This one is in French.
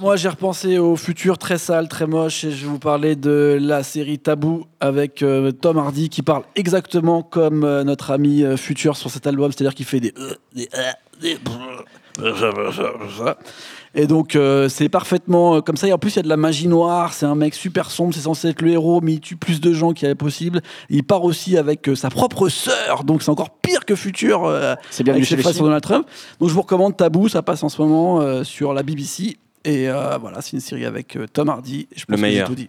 Moi, j'ai repensé au futur très sale, très moche, et je vais vous parler de la série Tabou avec euh, Tom Hardy qui parle exactement comme euh, notre ami euh, futur sur cet album, c'est-à-dire qu'il fait des, des, des et donc euh, c'est parfaitement euh, comme ça. Et en plus, il y a de la magie noire. C'est un mec super sombre. C'est censé être le héros, mais il tue plus de gens qu'il y avait possible. Il part aussi avec euh, sa propre sœur, donc c'est encore pire que Futur. C'est bien avec ses. Donald Trump. Donc je vous recommande Tabou. Ça passe en ce moment sur la BBC. Et euh, voilà, c'est une série avec euh, Tom Hardy. Je pense Le que meilleur. tout dit.